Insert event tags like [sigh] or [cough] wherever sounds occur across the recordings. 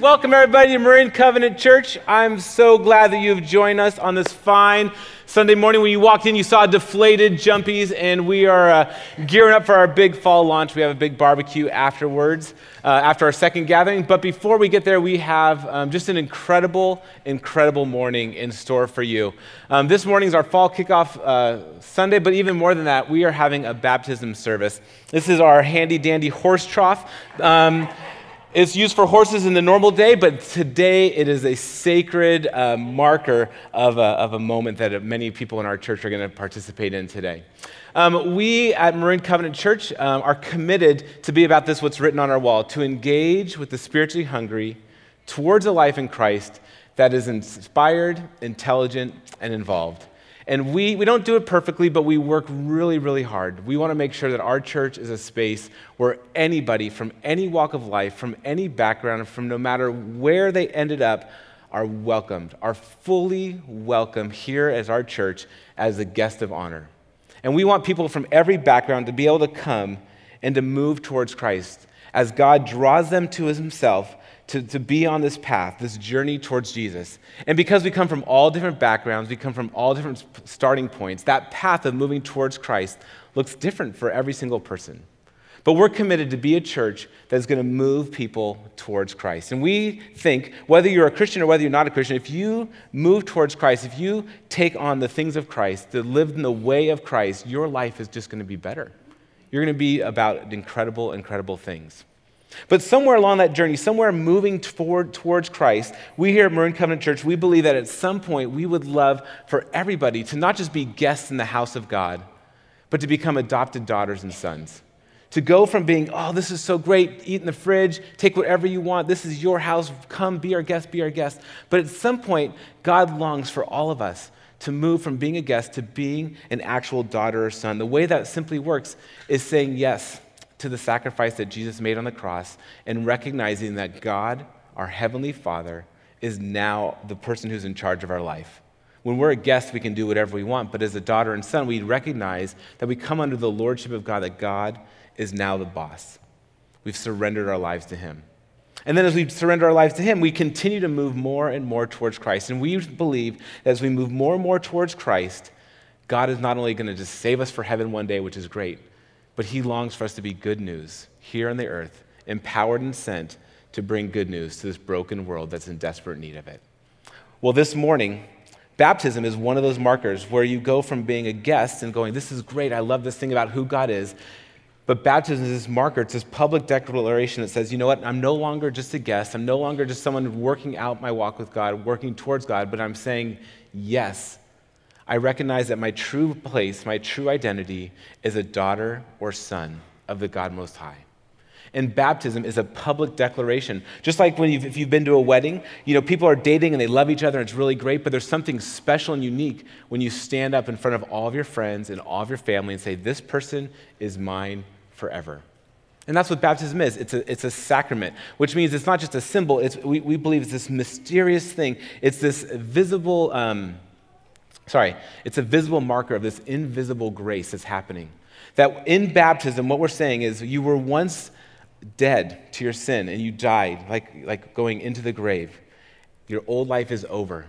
Welcome, everybody, to Marin Covenant Church. I'm so glad that you've joined us on this fine Sunday morning. When you walked in, you saw deflated jumpies, and we are uh, gearing up for our big fall launch. We have a big barbecue afterwards, uh, after our second gathering. But before we get there, we have um, just an incredible, incredible morning in store for you. Um, this morning is our fall kickoff uh, Sunday, but even more than that, we are having a baptism service. This is our handy dandy horse trough. Um, it's used for horses in the normal day, but today it is a sacred uh, marker of a, of a moment that many people in our church are going to participate in today. Um, we at Marin Covenant Church um, are committed to be about this, what's written on our wall, to engage with the spiritually hungry towards a life in Christ that is inspired, intelligent, and involved. And we, we don't do it perfectly, but we work really, really hard. We want to make sure that our church is a space where anybody from any walk of life, from any background, from no matter where they ended up, are welcomed, are fully welcome here as our church as a guest of honor. And we want people from every background to be able to come and to move towards Christ as God draws them to Himself to, to be on this path, this journey towards Jesus. And because we come from all different backgrounds, we come from all different starting points, that path of moving towards Christ looks different for every single person. But we're committed to be a church that's going to move people towards Christ. And we think, whether you're a Christian or whether you're not a Christian, if you move towards Christ, if you take on the things of Christ, to live in the way of Christ, your life is just going to be better. You're going to be about incredible, incredible things. But somewhere along that journey, somewhere moving toward, towards Christ, we here at Marin Covenant Church, we believe that at some point we would love for everybody to not just be guests in the house of God, but to become adopted daughters and sons. To go from being, oh, this is so great, eat in the fridge, take whatever you want, this is your house, come be our guest, be our guest. But at some point, God longs for all of us to move from being a guest to being an actual daughter or son. The way that simply works is saying yes to the sacrifice that Jesus made on the cross and recognizing that God, our Heavenly Father, is now the person who's in charge of our life. When we're a guest, we can do whatever we want, but as a daughter and son, we recognize that we come under the lordship of God, that God is now the boss. We've surrendered our lives to Him. And then as we surrender our lives to Him, we continue to move more and more towards Christ. And we believe that as we move more and more towards Christ, God is not only going to just save us for heaven one day, which is great, but he longs for us to be good news here on the earth, empowered and sent to bring good news to this broken world that's in desperate need of it. Well, this morning, baptism is one of those markers where you go from being a guest and going, This is great, I love this thing about who God is. But baptism is this marker, it's this public declaration that says, you know what, I'm no longer just a guest, I'm no longer just someone working out my walk with God, working towards God, but I'm saying yes I recognize that my true place, my true identity, is a daughter or son of the God Most High. And baptism is a public declaration. Just like when you've, if you've been to a wedding, you know, people are dating and they love each other and it's really great, but there's something special and unique when you stand up in front of all of your friends and all of your family and say, This person is mine forever. And that's what baptism is. It's a, it's a sacrament, which means it's not just a symbol, it's, we, we believe it's this mysterious thing. It's this visible. Um, sorry, it's a visible marker of this invisible grace that's happening. That in baptism, what we're saying is you were once dead to your sin and you died, like, like going into the grave. Your old life is over.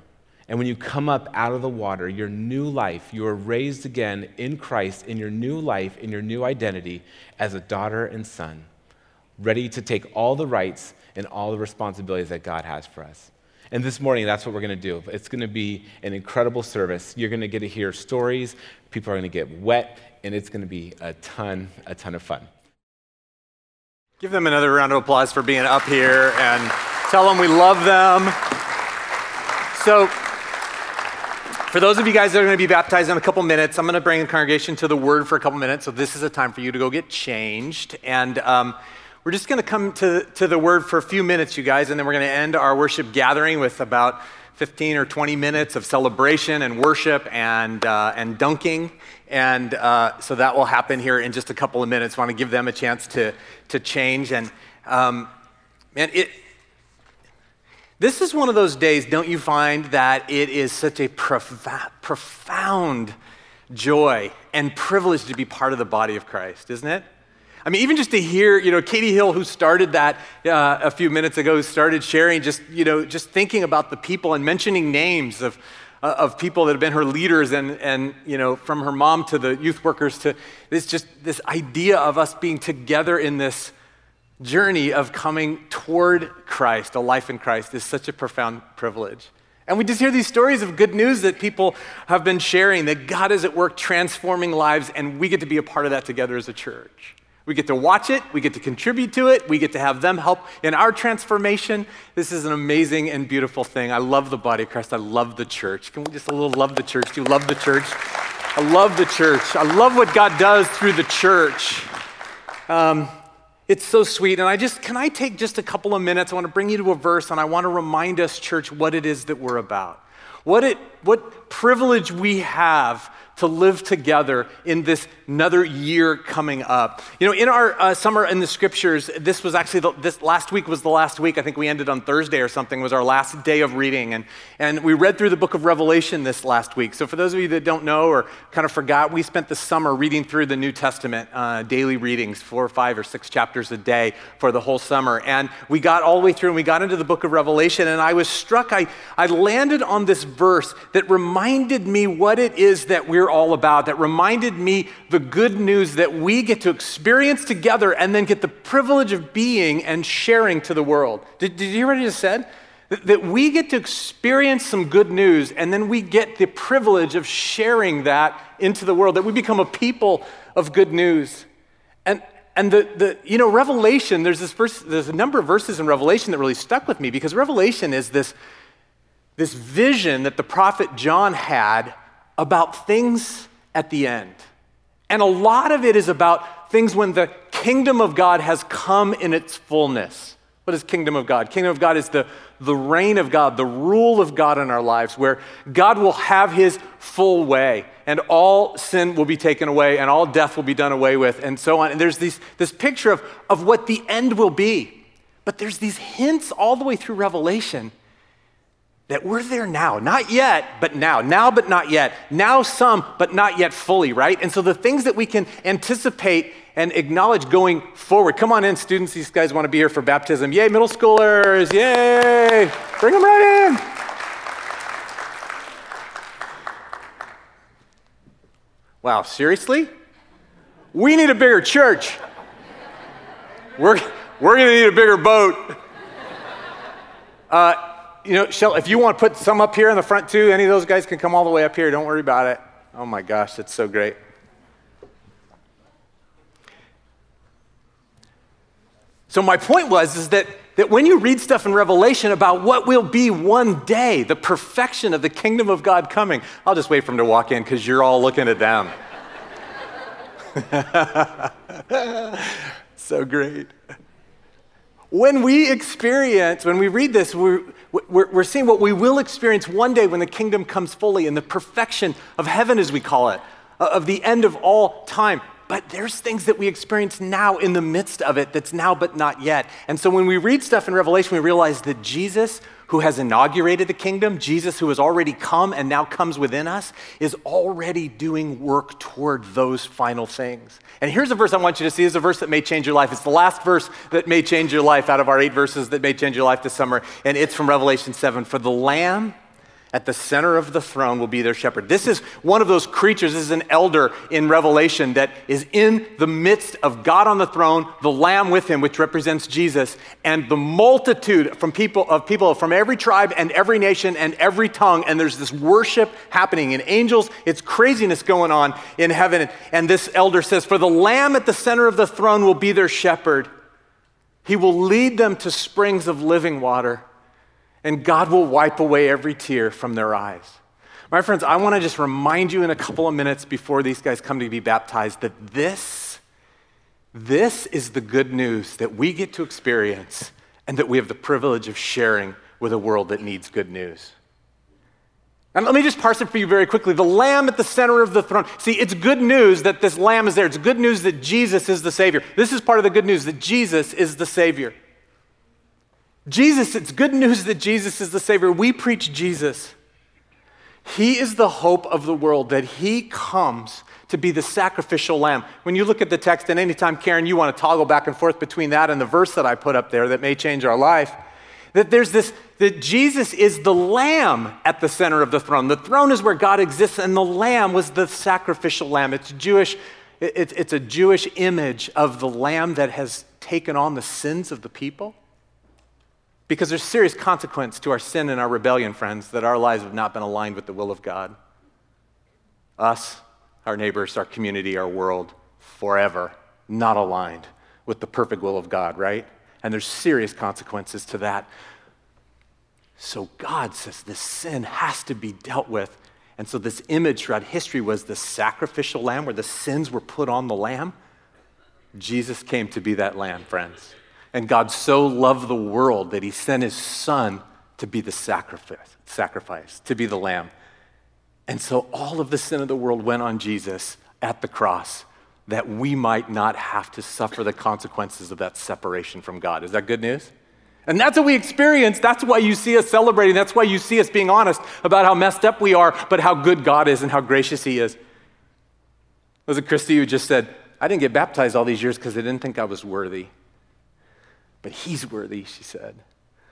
And when you come up out of the water, your new life, you are raised again in Christ, in your new life, in your new identity as a daughter and son, ready to take all the rights and all the responsibilities that God has for us. And this morning, that's what we're going to do. It's going to be an incredible service. You're going to get to hear stories, people are going to get wet, and it's going to be a ton, a ton of fun. Give them another round of applause for being up here and tell them we love them. So, for those of you guys that are going to be baptized in a couple minutes, I'm going to bring the congregation to the Word for a couple minutes. So, this is a time for you to go get changed. And um, we're just going to come to, to the word for a few minutes, you guys, and then we're going to end our worship gathering with about 15 or 20 minutes of celebration and worship and, uh, and dunking. And uh, so that will happen here in just a couple of minutes. Want to give them a chance to, to change. And um, man, it, this is one of those days, don't you find that it is such a prof- profound joy and privilege to be part of the body of Christ, isn't it? I mean, even just to hear, you know, Katie Hill, who started that uh, a few minutes ago, started sharing, just, you know, just thinking about the people and mentioning names of, uh, of people that have been her leaders and, and, you know, from her mom to the youth workers to this just this idea of us being together in this journey of coming toward Christ, a life in Christ, is such a profound privilege. And we just hear these stories of good news that people have been sharing, that God is at work transforming lives, and we get to be a part of that together as a church. We get to watch it, we get to contribute to it, we get to have them help in our transformation. This is an amazing and beautiful thing. I love the body of Christ. I love the church. Can we just a little love the church? Do you love the church? I love the church. I love what God does through the church. Um, it's so sweet. And I just, can I take just a couple of minutes? I want to bring you to a verse and I want to remind us, church, what it is that we're about. What, it, what privilege we have to live together in this another year coming up. You know, in our uh, summer in the scriptures, this was actually the, this last week was the last week. I think we ended on Thursday or something. Was our last day of reading, and and we read through the book of Revelation this last week. So for those of you that don't know or kind of forgot, we spent the summer reading through the New Testament, uh, daily readings, four or five or six chapters a day for the whole summer, and we got all the way through and we got into the book of Revelation, and I was struck. I I landed on this verse that reminded me what it is that we're all about. That reminded me the good news that we get to experience together and then get the privilege of being and sharing to the world. Did, did you hear what I just said? That, that we get to experience some good news and then we get the privilege of sharing that into the world, that we become a people of good news. And, and the, the, you know, Revelation, there's this verse, there's a number of verses in Revelation that really stuck with me because Revelation is this, this vision that the prophet John had about things at the end. And a lot of it is about things when the kingdom of God has come in its fullness. What is kingdom of God? Kingdom of God is the, the reign of God, the rule of God in our lives, where God will have his full way and all sin will be taken away and all death will be done away with and so on. And there's these, this picture of, of what the end will be. But there's these hints all the way through Revelation that we're there now. Not yet, but now. Now, but not yet. Now, some, but not yet fully, right? And so the things that we can anticipate and acknowledge going forward. Come on in, students. These guys want to be here for baptism. Yay, middle schoolers. Yay. Bring them right in. Wow, seriously? We need a bigger church. We're, we're going to need a bigger boat. Uh, you know, Shell, if you want to put some up here in the front too, any of those guys can come all the way up here. Don't worry about it. Oh my gosh, that's so great. So my point was is that, that when you read stuff in Revelation about what will be one day, the perfection of the kingdom of God coming, I'll just wait for them to walk in because you're all looking at them. [laughs] so great. When we experience, when we read this, we're, we're, we're, seeing what we will experience one day when the kingdom comes fully in the perfection of heaven, as we call it, uh, of the end of all time. But there's things that we experience now in the midst of it that's now but not yet. And so when we read stuff in Revelation, we realize that Jesus, who has inaugurated the kingdom, Jesus, who has already come and now comes within us, is already doing work toward those final things. And here's a verse I want you to see. It's a verse that may change your life. It's the last verse that may change your life out of our eight verses that may change your life this summer. And it's from Revelation 7. For the Lamb at the center of the throne will be their shepherd. This is one of those creatures, this is an elder in Revelation that is in the midst of God on the throne, the Lamb with him, which represents Jesus, and the multitude from people of people from every tribe and every nation and every tongue. And there's this worship happening in angels. It's craziness going on in heaven. And this elder says, For the Lamb at the center of the throne will be their shepherd. He will lead them to springs of living water and God will wipe away every tear from their eyes. My friends, I want to just remind you in a couple of minutes before these guys come to be baptized that this, this is the good news that we get to experience and that we have the privilege of sharing with a world that needs good news. And let me just parse it for you very quickly. The lamb at the center of the throne. See, it's good news that this lamb is there. It's good news that Jesus is the Savior. This is part of the good news that Jesus is the Savior. Jesus, it's good news that Jesus is the Savior. We preach Jesus. He is the hope of the world, that He comes to be the sacrificial lamb. When you look at the text, and anytime, Karen, you want to toggle back and forth between that and the verse that I put up there that may change our life, that there's this, that Jesus is the lamb at the center of the throne. The throne is where God exists, and the lamb was the sacrificial lamb. It's Jewish, it, it's a Jewish image of the lamb that has taken on the sins of the people. Because there's serious consequence to our sin and our rebellion, friends, that our lives have not been aligned with the will of God. Us, our neighbors, our community, our world, forever not aligned with the perfect will of God, right? And there's serious consequences to that. So God says this sin has to be dealt with. And so this image throughout history was the sacrificial lamb where the sins were put on the lamb. Jesus came to be that lamb, friends. And God so loved the world that he sent his son to be the sacrifice, sacrifice, to be the lamb. And so all of the sin of the world went on Jesus at the cross that we might not have to suffer the consequences of that separation from God. Is that good news? And that's what we experience. That's why you see us celebrating. That's why you see us being honest about how messed up we are, but how good God is and how gracious He is. Was it Christy who just said, I didn't get baptized all these years because I didn't think I was worthy? But he's worthy, she said.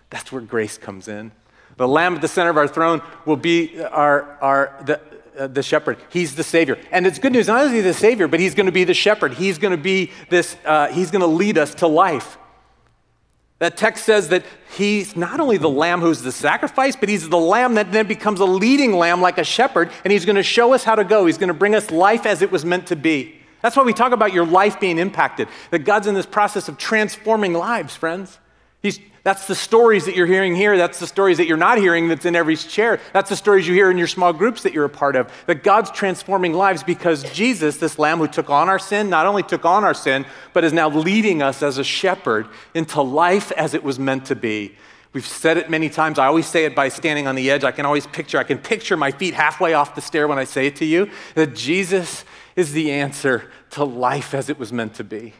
That's where grace comes in. The lamb at the center of our throne will be our, our, the, uh, the shepherd. He's the savior. And it's good news, not only is he the savior, but he's going to be the shepherd. He's going to be this, uh, he's going to lead us to life. That text says that he's not only the lamb who's the sacrifice, but he's the lamb that then becomes a leading lamb like a shepherd, and he's going to show us how to go. He's going to bring us life as it was meant to be. That's why we talk about your life being impacted, that God's in this process of transforming lives, friends. He's, that's the stories that you're hearing here. That's the stories that you're not hearing that's in every chair. That's the stories you hear in your small groups that you're a part of. That God's transforming lives because Jesus, this lamb who took on our sin, not only took on our sin, but is now leading us as a shepherd into life as it was meant to be. We've said it many times. I always say it by standing on the edge. I can always picture, I can picture my feet halfway off the stair when I say it to you that Jesus is the answer to life as it was meant to be.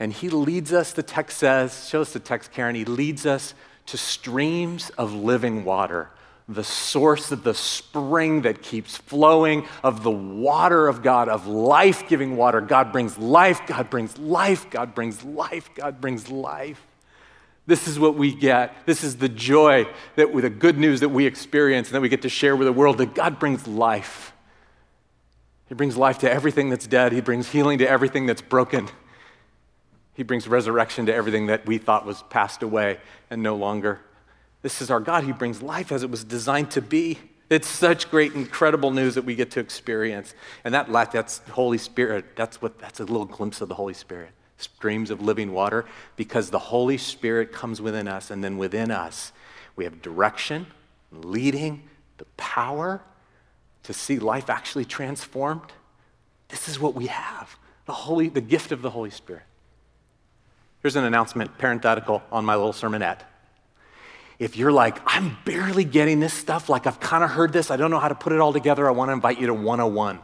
And he leads us, the text says, show us the text, Karen, he leads us to streams of living water, the source of the spring that keeps flowing, of the water of God, of life giving water. God brings life, God brings life, God brings life, God brings life. This is what we get. This is the joy that with the good news that we experience and that we get to share with the world that God brings life. He brings life to everything that's dead. He brings healing to everything that's broken. He brings resurrection to everything that we thought was passed away and no longer. This is our God. He brings life as it was designed to be. It's such great, incredible news that we get to experience. And that that's Holy Spirit. That's what that's a little glimpse of the Holy Spirit. Streams of living water, because the Holy Spirit comes within us, and then within us, we have direction, leading, the power to see life actually transformed. This is what we have. The Holy, the gift of the Holy Spirit. Here's an announcement, parenthetical, on my little sermonette. If you're like, I'm barely getting this stuff, like I've kind of heard this, I don't know how to put it all together, I want to invite you to 101.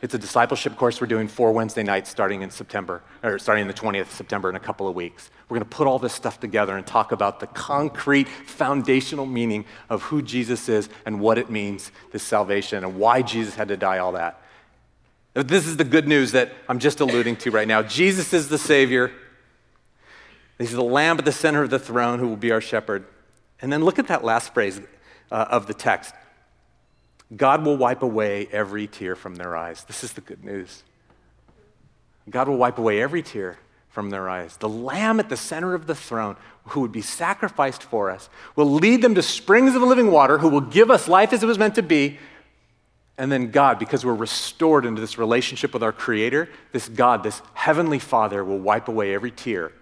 It's a discipleship course we're doing four Wednesday nights starting in September, or starting in the 20th of September in a couple of weeks. We're going to put all this stuff together and talk about the concrete foundational meaning of who Jesus is and what it means, this salvation, and why Jesus had to die, all that. This is the good news that I'm just alluding to right now. Jesus is the Savior. He's the lamb at the center of the throne who will be our shepherd. And then look at that last phrase uh, of the text God will wipe away every tear from their eyes. This is the good news. God will wipe away every tear from their eyes. The lamb at the center of the throne, who would be sacrificed for us, will lead them to springs of living water, who will give us life as it was meant to be. And then God, because we're restored into this relationship with our Creator, this God, this Heavenly Father, will wipe away every tear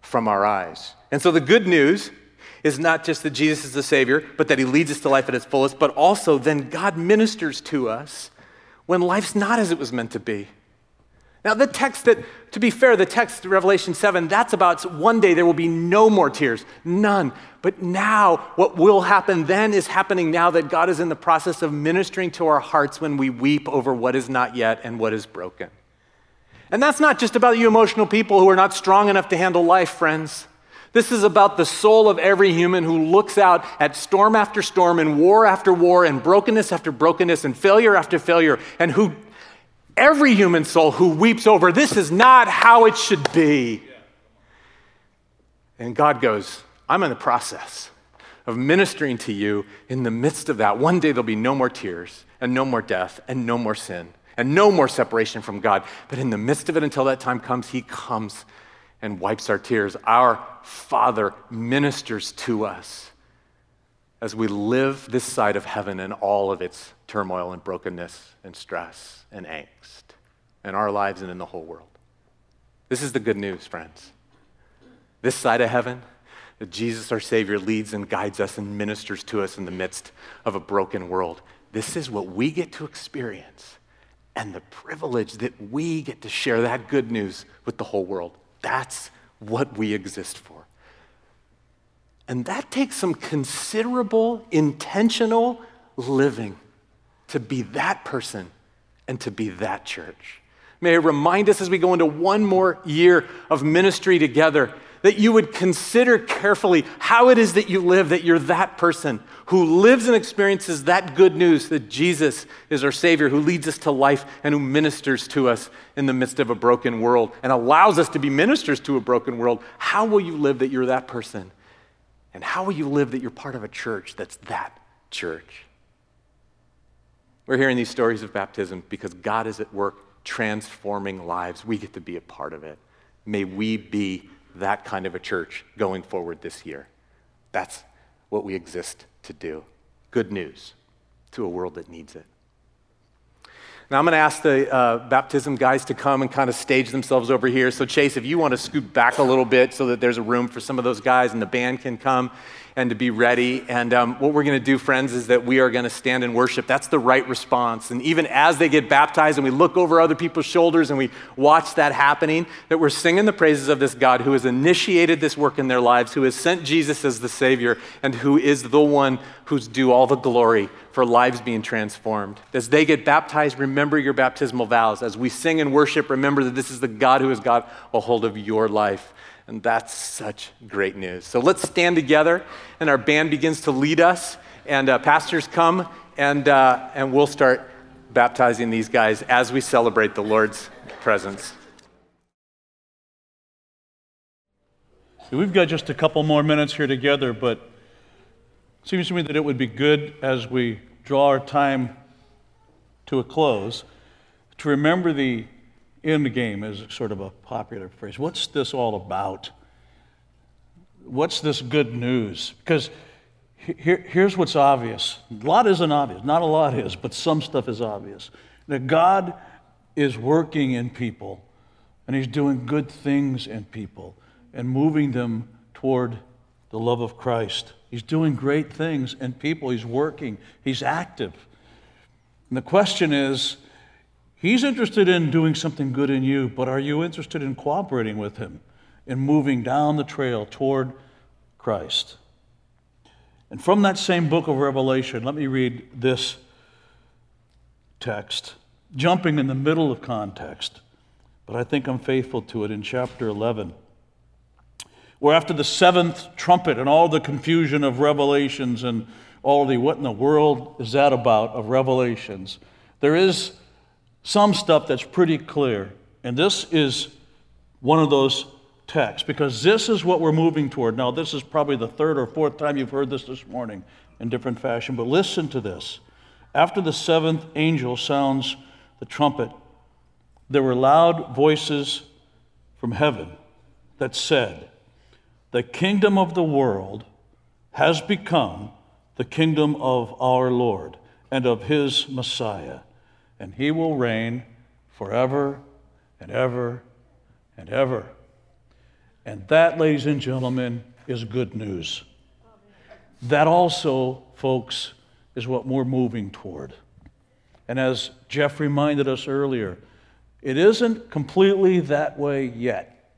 from our eyes. And so the good news is not just that Jesus is the Savior, but that He leads us to life at its fullest, but also then God ministers to us when life's not as it was meant to be. Now, the text that, to be fair, the text, Revelation 7, that's about one day there will be no more tears, none. But now, what will happen then is happening now that God is in the process of ministering to our hearts when we weep over what is not yet and what is broken. And that's not just about you emotional people who are not strong enough to handle life, friends. This is about the soul of every human who looks out at storm after storm and war after war and brokenness after brokenness and failure after failure, and who, every human soul who weeps over, this is not how it should be. And God goes, I'm in the process of ministering to you in the midst of that. One day there'll be no more tears and no more death and no more sin and no more separation from God. But in the midst of it, until that time comes, He comes and wipes our tears. Our Father ministers to us as we live this side of heaven in all of its turmoil and brokenness and stress and angst in our lives and in the whole world. This is the good news, friends. This side of heaven, that Jesus, our Savior, leads and guides us and ministers to us in the midst of a broken world. This is what we get to experience and the privilege that we get to share that good news with the whole world. That's what we exist for. And that takes some considerable, intentional living to be that person and to be that church. May it remind us as we go into one more year of ministry together that you would consider carefully how it is that you live, that you're that person who lives and experiences that good news that Jesus is our Savior, who leads us to life and who ministers to us in the midst of a broken world and allows us to be ministers to a broken world. How will you live that you're that person? And how will you live that you're part of a church that's that church? We're hearing these stories of baptism because God is at work transforming lives. We get to be a part of it. May we be that kind of a church going forward this year. That's what we exist to do. Good news to a world that needs it. Now, I'm going to ask the uh, baptism guys to come and kind of stage themselves over here. So, Chase, if you want to scoot back a little bit so that there's a room for some of those guys and the band can come and to be ready. And um, what we're going to do, friends, is that we are going to stand and worship. That's the right response. And even as they get baptized and we look over other people's shoulders and we watch that happening, that we're singing the praises of this God who has initiated this work in their lives, who has sent Jesus as the Savior, and who is the one who's due all the glory for lives being transformed. As they get baptized, remember your baptismal vows. As we sing and worship, remember that this is the God who has got a hold of your life. And that's such great news. So let's stand together, and our band begins to lead us, and uh, pastors come, and, uh, and we'll start baptizing these guys as we celebrate the Lord's presence. We've got just a couple more minutes here together, but it seems to me that it would be good as we draw our time to a close to remember the end game is sort of a popular phrase. What's this all about? What's this good news? Because here, here's what's obvious. A lot isn't obvious. Not a lot is, but some stuff is obvious. That God is working in people, and He's doing good things in people, and moving them toward the love of Christ. He's doing great things in people. He's working. He's active. And the question is, He's interested in doing something good in you, but are you interested in cooperating with Him in moving down the trail toward Christ? And from that same book of Revelation, let me read this text, jumping in the middle of context, but I think I'm faithful to it in chapter 11, where after the seventh trumpet and all the confusion of Revelations and all the what in the world is that about of Revelations, there is some stuff that's pretty clear. And this is one of those texts because this is what we're moving toward. Now, this is probably the third or fourth time you've heard this this morning in different fashion, but listen to this. After the seventh angel sounds the trumpet, there were loud voices from heaven that said, The kingdom of the world has become the kingdom of our Lord and of his Messiah and he will reign forever and ever and ever. And that, ladies and gentlemen, is good news. That also, folks, is what we're moving toward. And as Jeff reminded us earlier, it isn't completely that way yet.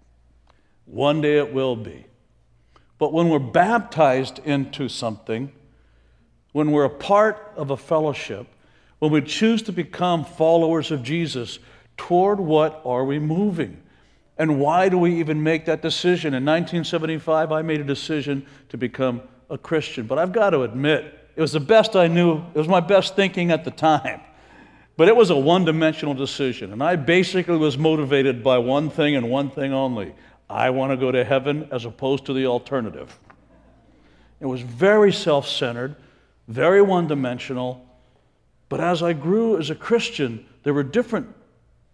One day it will be. But when we're baptized into something, when we're a part of a fellowship, when we choose to become followers of Jesus, toward what are we moving? And why do we even make that decision? In 1975, I made a decision to become a Christian. But I've got to admit, it was the best I knew, it was my best thinking at the time. But it was a one dimensional decision. And I basically was motivated by one thing and one thing only I want to go to heaven as opposed to the alternative. It was very self centered, very one dimensional. But as I grew as a Christian, there were different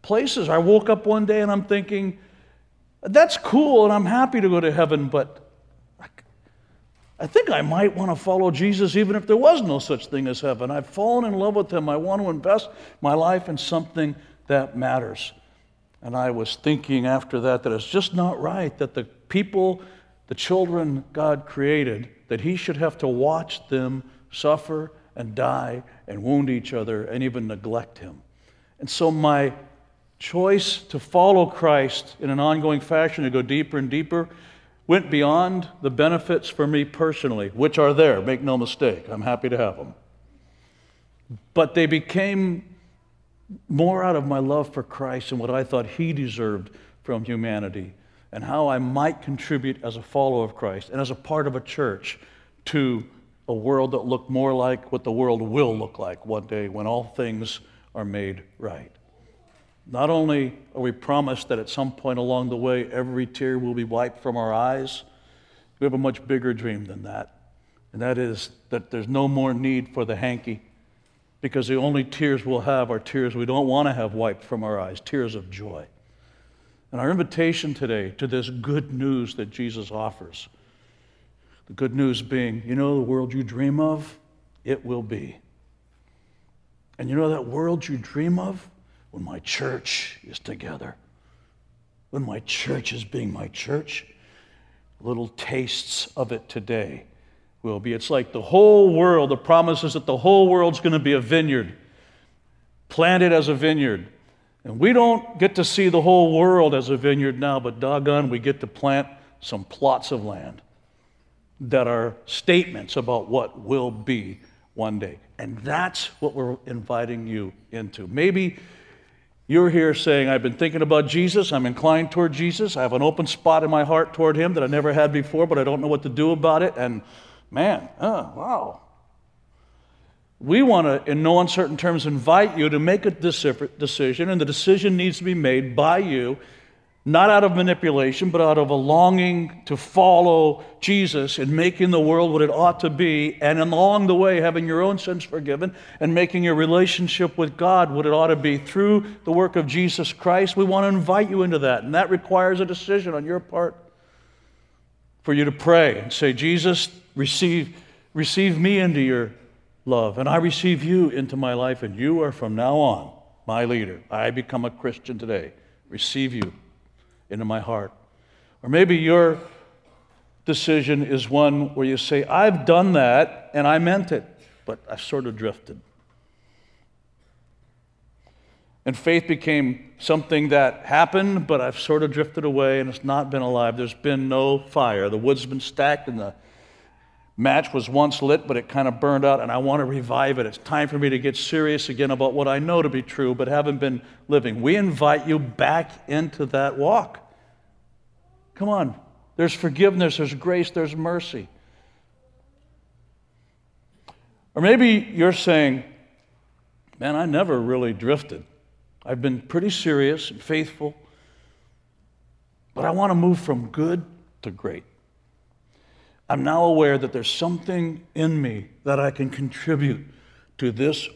places. I woke up one day and I'm thinking, that's cool and I'm happy to go to heaven, but I think I might want to follow Jesus even if there was no such thing as heaven. I've fallen in love with him. I want to invest my life in something that matters. And I was thinking after that that it's just not right that the people, the children God created, that he should have to watch them suffer and die and wound each other and even neglect him. And so my choice to follow Christ in an ongoing fashion, to go deeper and deeper, went beyond the benefits for me personally, which are there, make no mistake. I'm happy to have them. But they became more out of my love for Christ and what I thought He deserved from humanity and how I might contribute as a follower of Christ and as a part of a church to a world that looked more like what the world will look like one day when all things are made right. Not only are we promised that at some point along the way every tear will be wiped from our eyes, we have a much bigger dream than that. And that is that there's no more need for the hanky because the only tears we'll have are tears we don't want to have wiped from our eyes, tears of joy. And our invitation today to this good news that Jesus offers the good news being, you know, the world you dream of, it will be. And you know that world you dream of? when my church is together, when my church is being my church, little tastes of it today will be. It's like the whole world, the promise is that the whole world's going to be a vineyard, planted as a vineyard. And we don't get to see the whole world as a vineyard now, but doggone, we get to plant some plots of land that are statements about what will be one day. And that's what we're inviting you into. Maybe you're here saying, I've been thinking about Jesus. I'm inclined toward Jesus. I have an open spot in my heart toward him that I never had before, but I don't know what to do about it. And man, oh, wow. We want to, in no uncertain terms, invite you to make a decision, and the decision needs to be made by you not out of manipulation, but out of a longing to follow Jesus and making the world what it ought to be, and along the way, having your own sins forgiven and making your relationship with God what it ought to be through the work of Jesus Christ. We want to invite you into that, and that requires a decision on your part for you to pray and say, Jesus, receive, receive me into your love, and I receive you into my life, and you are from now on my leader. I become a Christian today. Receive you into my heart. Or maybe your decision is one where you say, I've done that and I meant it, but I sort of drifted. And faith became something that happened, but I've sort of drifted away and it's not been alive. There's been no fire. The wood's been stacked and the match was once lit, but it kind of burned out, and I want to revive it. It's time for me to get serious again about what I know to be true, but haven't been living. We invite you back into that walk. Come on. There's forgiveness, there's grace, there's mercy. Or maybe you're saying, man, I never really drifted. I've been pretty serious and faithful, but I want to move from good to great. I'm now aware that there's something in me that I can contribute to this,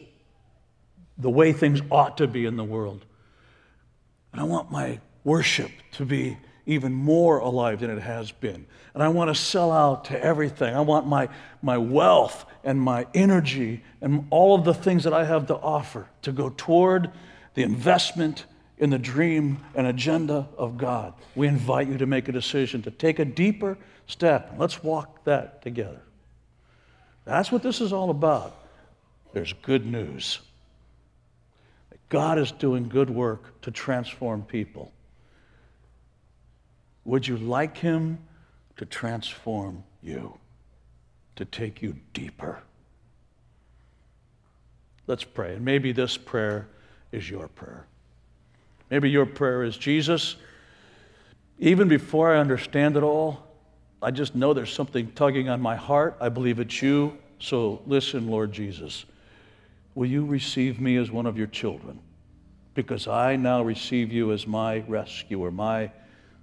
the way things ought to be in the world. And I want my worship to be even more alive than it has been. And I want to sell out to everything. I want my, my wealth and my energy and all of the things that I have to offer to go toward the investment in the dream and agenda of God. We invite you to make a decision to take a deeper step. Let's walk that together. That's what this is all about. There's good news. God is doing good work to transform people. Would you like Him to transform you, to take you deeper? Let's pray. And maybe this prayer is your prayer. Maybe your prayer is Jesus, Even before I understand it all, I just know there's something tugging on my heart. I believe it's you. So listen, Lord Jesus, will you receive me as one of your children? Because I now receive you as my rescuer, my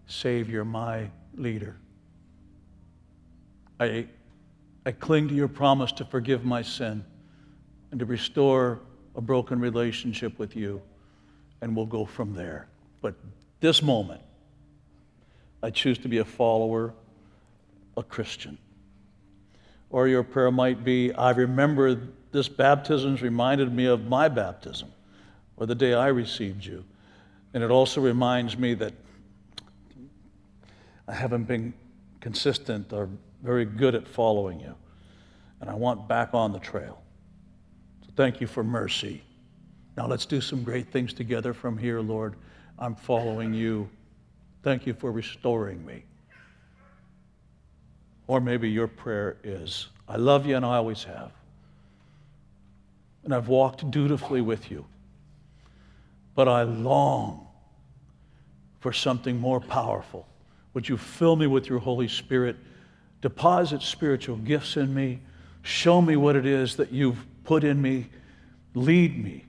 Savior, my leader. I, I cling to your promise to forgive my sin and to restore a broken relationship with you, and we'll go from there. But this moment, I choose to be a follower, a Christian. Or your prayer might be, I remember this baptism's reminded me of my baptism, or the day I received you. And it also reminds me that I haven't been consistent or very good at following you. And I want back on the trail. So thank you for mercy. Now let's do some great things together from here, Lord. I'm following you. Thank you for restoring me. Or maybe your prayer is, I love you and I always have. And I've walked dutifully with you. But I long for something more powerful. Would you fill me with your Holy Spirit? Deposit spiritual gifts in me. Show me what it is that you've put in me. Lead me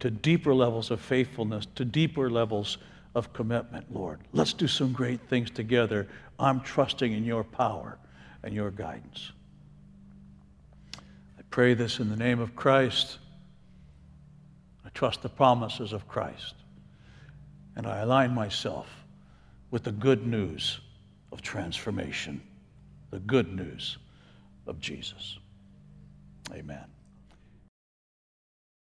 to deeper levels of faithfulness, to deeper levels of commitment, Lord. Let's do some great things together. I'm trusting in your power and your guidance. I pray this in the name of Christ. I trust the promises of Christ. And I align myself with the good news of transformation, the good news of Jesus. Amen.